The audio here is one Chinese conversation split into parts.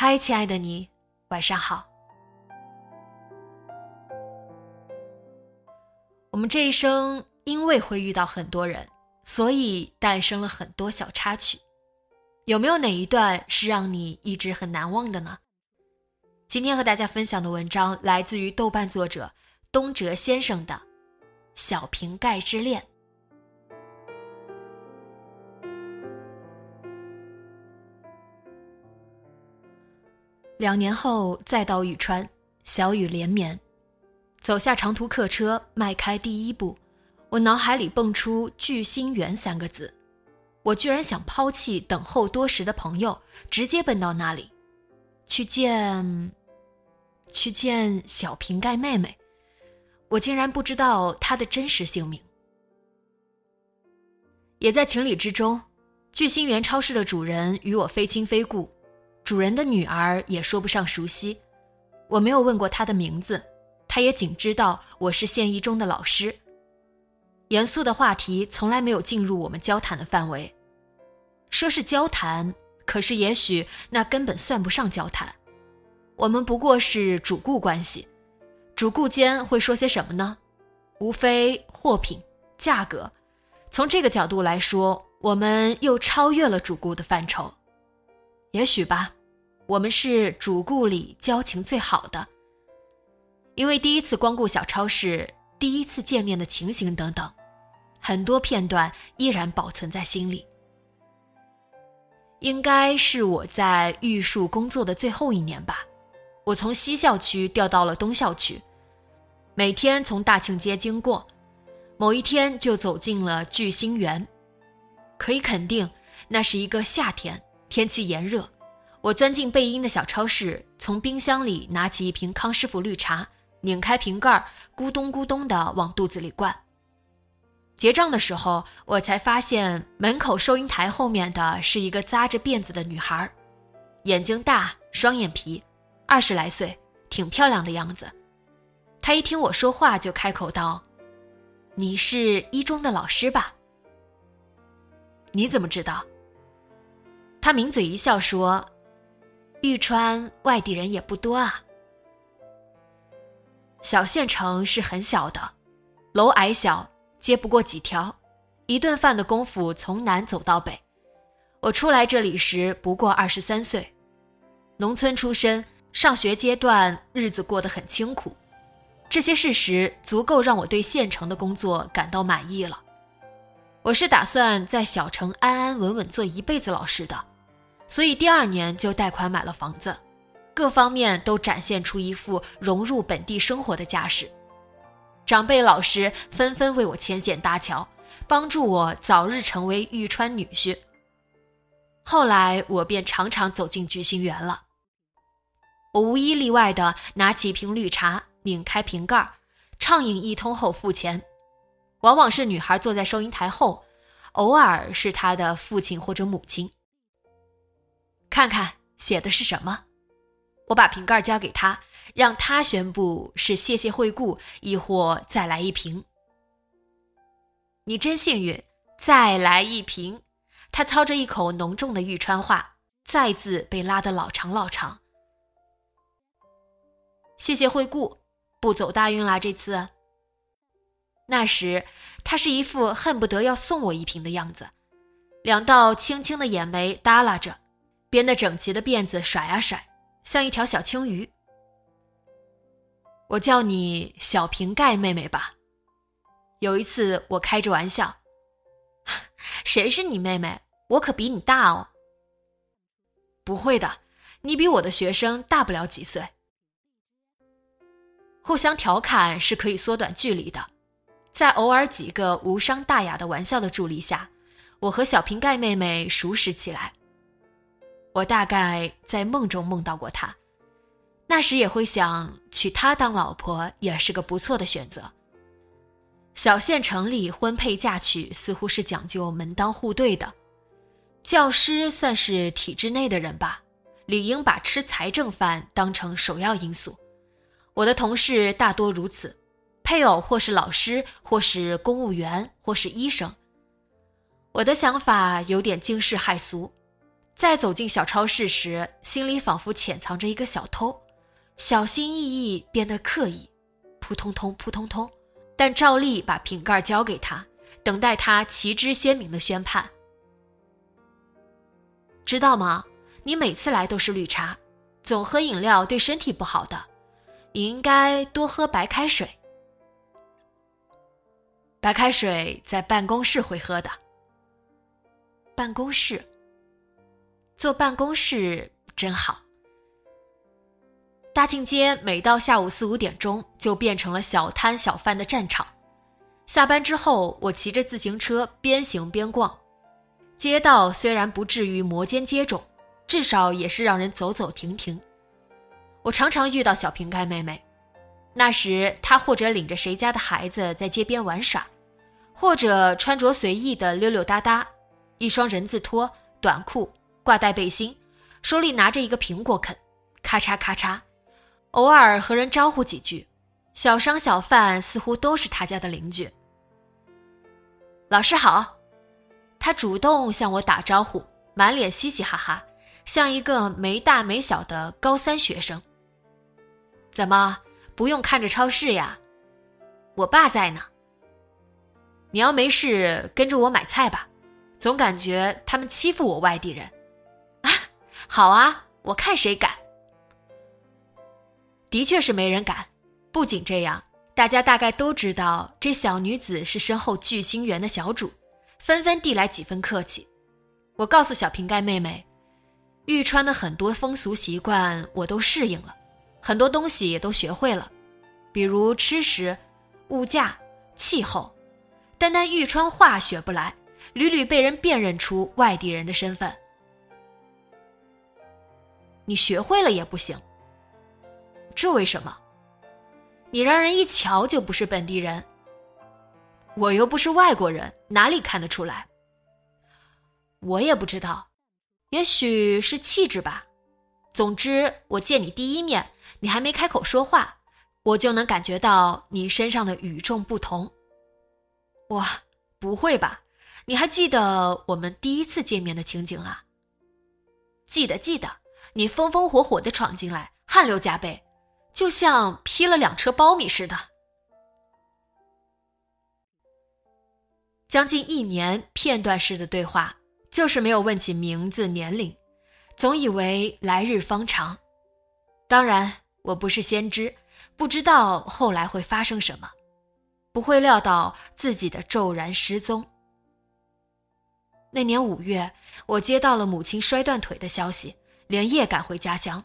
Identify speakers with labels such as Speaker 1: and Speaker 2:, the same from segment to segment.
Speaker 1: 嗨，亲爱的你，晚上好。我们这一生因为会遇到很多人，所以诞生了很多小插曲。有没有哪一段是让你一直很难忘的呢？今天和大家分享的文章来自于豆瓣作者东哲先生的《小瓶盖之恋》。两年后再到玉川，小雨连绵，走下长途客车，迈开第一步，我脑海里蹦出“聚心园”三个字，我居然想抛弃等候多时的朋友，直接奔到那里，去见，去见小瓶盖妹妹。我竟然不知道她的真实姓名，也在情理之中。聚心园超市的主人与我非亲非故。主人的女儿也说不上熟悉，我没有问过她的名字，她也仅知道我是县一中的老师。严肃的话题从来没有进入我们交谈的范围，说是交谈，可是也许那根本算不上交谈，我们不过是主顾关系，主顾间会说些什么呢？无非货品、价格，从这个角度来说，我们又超越了主顾的范畴，也许吧。我们是主顾里交情最好的，因为第一次光顾小超市、第一次见面的情形等等，很多片段依然保存在心里。应该是我在玉树工作的最后一年吧，我从西校区调到了东校区，每天从大庆街经过，某一天就走进了聚星园，可以肯定，那是一个夏天，天气炎热。我钻进背阴的小超市，从冰箱里拿起一瓶康师傅绿茶，拧开瓶盖，咕咚咕咚地往肚子里灌。结账的时候，我才发现门口收银台后面的是一个扎着辫子的女孩，眼睛大，双眼皮，二十来岁，挺漂亮的样子。她一听我说话，就开口道：“你是一中的老师吧？”你怎么知道？她抿嘴一笑说。玉川外地人也不多啊。小县城是很小的，楼矮小，街不过几条，一顿饭的功夫从南走到北。我初来这里时不过二十三岁，农村出身，上学阶段日子过得很清苦。这些事实足够让我对县城的工作感到满意了。我是打算在小城安安稳稳做一辈子老师的。所以第二年就贷款买了房子，各方面都展现出一副融入本地生活的架势。长辈老师纷纷为我牵线搭桥，帮助我早日成为玉川女婿。后来我便常常走进聚星园了。我无一例外的拿起一瓶绿茶，拧开瓶盖，畅饮一通后付钱。往往是女孩坐在收银台后，偶尔是她的父亲或者母亲。看看写的是什么，我把瓶盖交给他，让他宣布是谢谢惠顾，亦或再来一瓶。你真幸运，再来一瓶。他操着一口浓重的玉川话，再字被拉得老长老长。谢谢惠顾，不走大运啦这次。那时他是一副恨不得要送我一瓶的样子，两道青青的眼眉耷拉着，编得整齐的辫子甩啊甩，像一条小青鱼。我叫你小瓶盖妹妹吧。有一次我开着玩笑：“ 谁是你妹妹？我可比你大哦。”不会的，你比我的学生大不了几岁。互相调侃是可以缩短距离的，在偶尔几个无伤大雅的玩笑的助力下，我和小瓶盖妹妹熟识起来。我大概在梦中梦到过他。那时也会想娶她当老婆，也是个不错的选择。小县城里婚配嫁娶似乎是讲究门当户对的，教师算是体制内的人吧，理应把吃财政饭当成首要因素。我的同事大多如此，配偶或是老师，或是公务员，或是医生。我的想法有点惊世骇俗，在走进小超市时，心里仿佛潜藏着一个小偷。小心翼翼变得刻意，扑通通，扑通通，但照例把瓶盖交给他，等待他旗帜鲜明的宣判。知道吗？你每次来都是绿茶，总喝饮料对身体不好的，你应该多喝白开水。白开水在办公室会喝的。办公室，坐办公室真好。大庆街每到下午四五点钟，就变成了小摊小贩的战场。下班之后，我骑着自行车边行边逛，街道虽然不至于摩肩接踵，至少也是让人走走停停。我常常遇到小瓶盖妹妹，那时她或者领着谁家的孩子在街边玩耍，或者穿着随意的溜溜达达，一双人字拖、短裤、挂带背心，手里拿着一个苹果啃，咔嚓咔嚓。偶尔和人招呼几句，小商小贩似乎都是他家的邻居。老师好，他主动向我打招呼，满脸嘻嘻哈哈，像一个没大没小的高三学生。怎么不用看着超市呀？我爸在呢。你要没事跟着我买菜吧，总感觉他们欺负我外地人。好啊，我看谁敢。的确是没人敢。不仅这样，大家大概都知道这小女子是身后聚星园的小主，纷纷递来几分客气。我告诉小瓶盖妹妹，玉川的很多风俗习惯我都适应了，很多东西也都学会了，比如吃食、物价、气候。单单玉川话学不来，屡屡被人辨认出外地人的身份。你学会了也不行。这为什么？你让人一瞧就不是本地人。我又不是外国人，哪里看得出来？我也不知道，也许是气质吧。总之，我见你第一面，你还没开口说话，我就能感觉到你身上的与众不同。哇，不会吧？你还记得我们第一次见面的情景啊？记得，记得，你风风火火的闯进来，汗流浃背。就像劈了两车苞米似的。将近一年片段式的对话，就是没有问起名字、年龄，总以为来日方长。当然，我不是先知，不知道后来会发生什么，不会料到自己的骤然失踪。那年五月，我接到了母亲摔断腿的消息，连夜赶回家乡，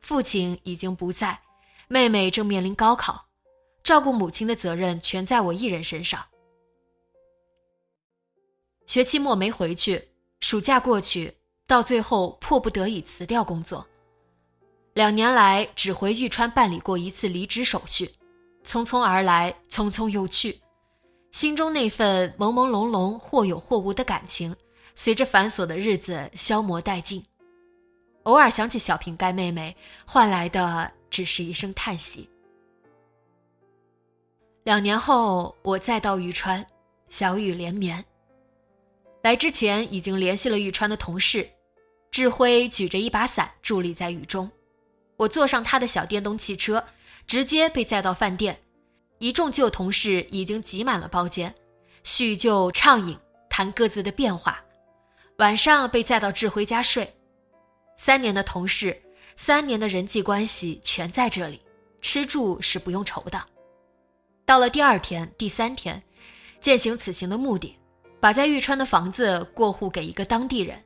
Speaker 1: 父亲已经不在。妹妹正面临高考，照顾母亲的责任全在我一人身上。学期末没回去，暑假过去，到最后迫不得已辞掉工作。两年来只回玉川办理过一次离职手续，匆匆而来，匆匆又去，心中那份朦朦胧胧、或有或无的感情，随着繁琐的日子消磨殆尽。偶尔想起小瓶盖妹妹，换来的。只是一声叹息。两年后，我再到玉川，小雨连绵。来之前已经联系了玉川的同事，志辉举着一把伞伫立在雨中。我坐上他的小电动汽车，直接被载到饭店。一众旧同事已经挤满了包间，叙旧畅饮，谈各自的变化，晚上被载到智辉家睡。三年的同事，三年的人际关系全在这里，吃住是不用愁的。到了第二天、第三天，践行此行的目的，把在玉川的房子过户给一个当地人。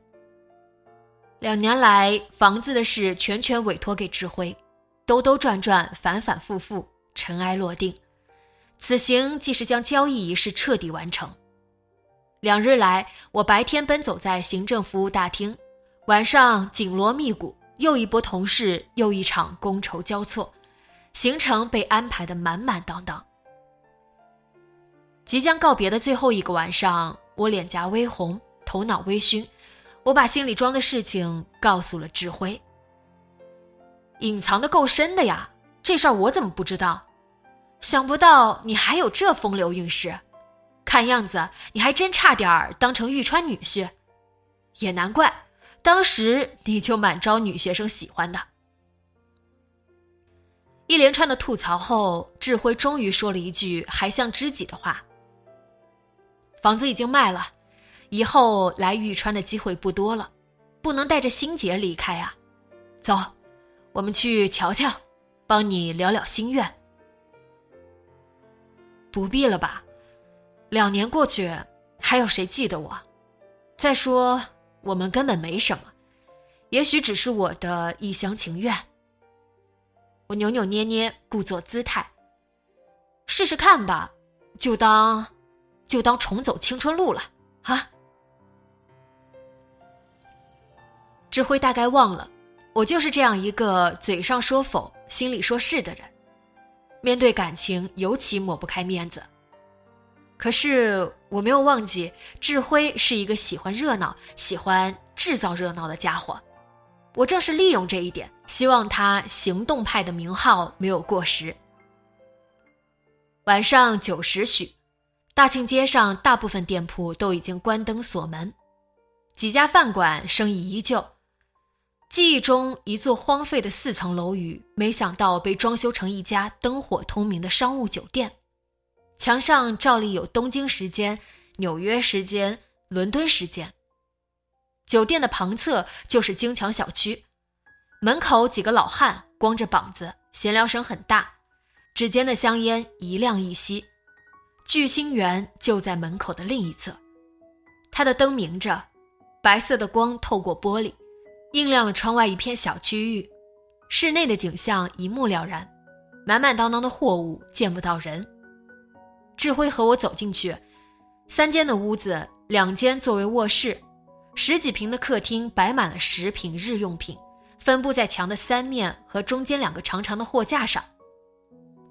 Speaker 1: 两年来，房子的事全权委托给志辉，兜兜转转，反反复复，尘埃落定。此行既是将交易仪式彻底完成。两日来，我白天奔走在行政服务大厅，晚上紧锣密鼓，又一波同事，又一场觥筹交错，行程被安排的满满当当。即将告别的最后一个晚上，我脸颊微红，头脑微醺，我把心里装的事情告诉了志辉。隐藏的够深的呀，这事儿我怎么不知道？想不到你还有这风流韵事。看样子你还真差点儿当成玉川女婿，也难怪，当时你就蛮招女学生喜欢的。一连串的吐槽后，智辉终于说了一句还像知己的话：“房子已经卖了，以后来玉川的机会不多了，不能带着心结离开啊。走，我们去瞧瞧，帮你了了心愿。”不必了吧。两年过去，还有谁记得我？再说，我们根本没什么，也许只是我的一厢情愿。我扭扭捏捏，故作姿态，试试看吧，就当，就当重走青春路了啊！智辉大概忘了，我就是这样一个嘴上说否，心里说是的人，面对感情尤其抹不开面子。可是我没有忘记，志辉是一个喜欢热闹、喜欢制造热闹的家伙。我正是利用这一点，希望他行动派的名号没有过时。晚上九时许，大庆街上大部分店铺都已经关灯锁门，几家饭馆生意依旧。记忆中一座荒废的四层楼宇，没想到被装修成一家灯火通明的商务酒店。墙上照例有东京时间、纽约时间、伦敦时间。酒店的旁侧就是京桥小区，门口几个老汉光着膀子，闲聊声很大，指尖的香烟一亮一熄。聚星园就在门口的另一侧，它的灯明着，白色的光透过玻璃，映亮了窗外一片小区域。室内的景象一目了然，满满当当的货物，见不到人。志辉和我走进去，三间的屋子，两间作为卧室，十几平的客厅摆满了食品、日用品，分布在墙的三面和中间两个长长的货架上。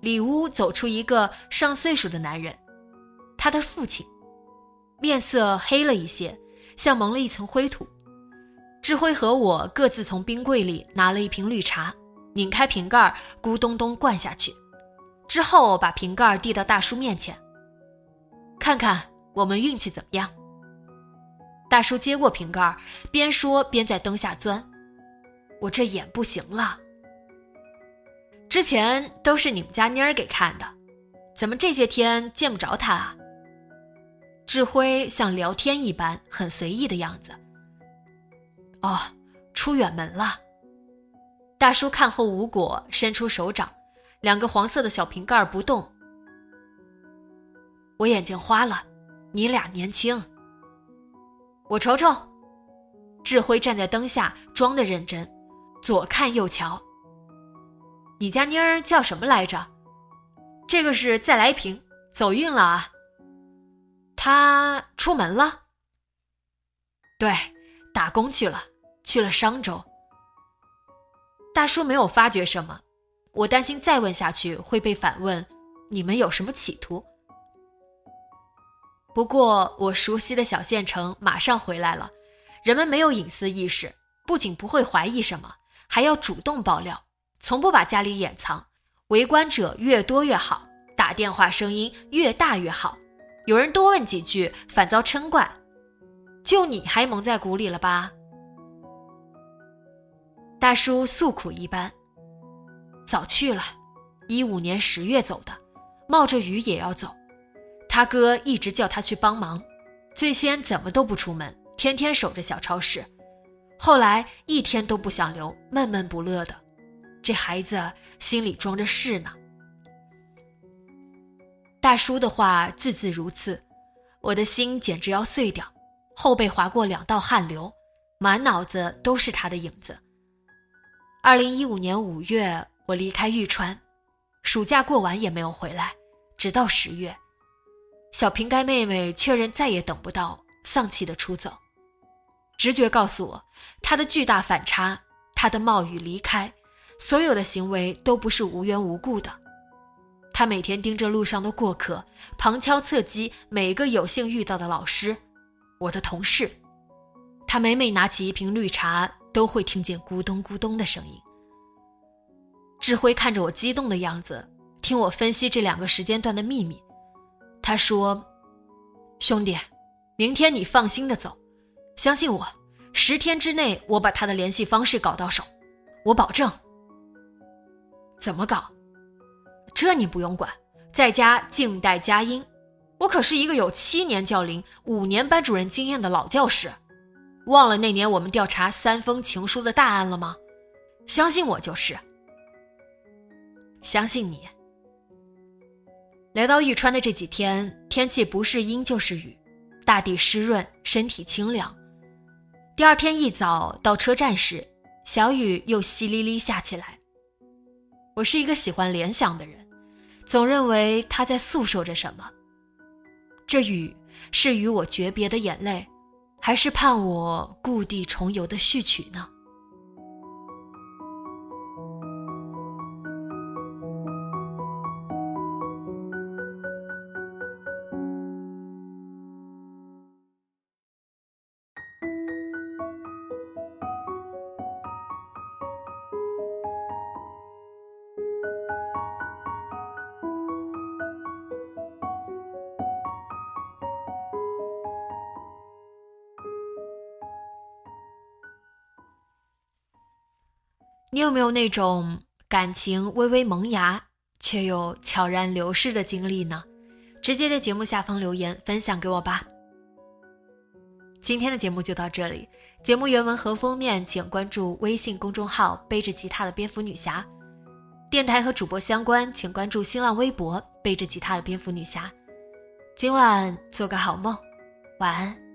Speaker 1: 里屋走出一个上岁数的男人，他的父亲，面色黑了一些，像蒙了一层灰土。志辉和我各自从冰柜里拿了一瓶绿茶，拧开瓶盖，咕咚咚灌下去。之后把瓶盖递到大叔面前，看看我们运气怎么样。大叔接过瓶盖，边说边在灯下钻。我这眼不行了，之前都是你们家妮儿给看的，怎么这些天见不着他啊？智辉像聊天一般很随意的样子。哦，出远门了。大叔看后无果，伸出手掌。两个黄色的小瓶盖不动，我眼睛花了。你俩年轻，我瞅瞅。志辉站在灯下，装的认真，左看右瞧。你家妮儿叫什么来着？这个是再来一瓶，走运了啊。他出门了。对，打工去了，去了商州。大叔没有发觉什么。我担心再问下去会被反问，你们有什么企图？不过我熟悉的小县城马上回来了，人们没有隐私意识，不仅不会怀疑什么，还要主动爆料，从不把家里掩藏。围观者越多越好，打电话声音越大越好。有人多问几句，反遭嗔怪。就你还蒙在鼓里了吧？大叔诉苦一般。早去了，一五年十月走的，冒着雨也要走。他哥一直叫他去帮忙，最先怎么都不出门，天天守着小超市，后来一天都不想留，闷闷不乐的。这孩子心里装着事呢。大叔的话字字如刺，我的心简直要碎掉，后背划过两道汗流，满脑子都是他的影子。二零一五年五月，我离开玉川，暑假过完也没有回来，直到十月，小瓶盖妹妹确认再也等不到，丧气的出走。直觉告诉我，她的巨大反差，她的冒雨离开，所有的行为都不是无缘无故的。他每天盯着路上的过客，旁敲侧击每个有幸遇到的老师，我的同事。他每每拿起一瓶绿茶，都会听见咕咚咕咚的声音。志辉看着我激动的样子，听我分析这两个时间段的秘密。他说：“兄弟，明天你放心的走，相信我，十天之内我把他的联系方式搞到手，我保证。”怎么搞？这你不用管，在家静待佳音。我可是一个有七年教龄、五年班主任经验的老教师，忘了那年我们调查三封情书的大案了吗？相信我就是。相信你。来到玉川的这几天，天气不是阴就是雨，大地湿润，身体清凉。第二天一早到车站时，小雨又淅沥沥下起来。我是一个喜欢联想的人。总认为他在诉说着什么。这雨是与我诀别的眼泪，还是盼我故地重游的序曲呢？你有没有那种感情微微萌芽却又悄然流逝的经历呢？直接在节目下方留言分享给我吧。今天的节目就到这里，节目原文和封面请关注微信公众号“背着吉他的蝙蝠女侠”，电台和主播相关请关注新浪微博“背着吉他的蝙蝠女侠”。今晚做个好梦，晚安。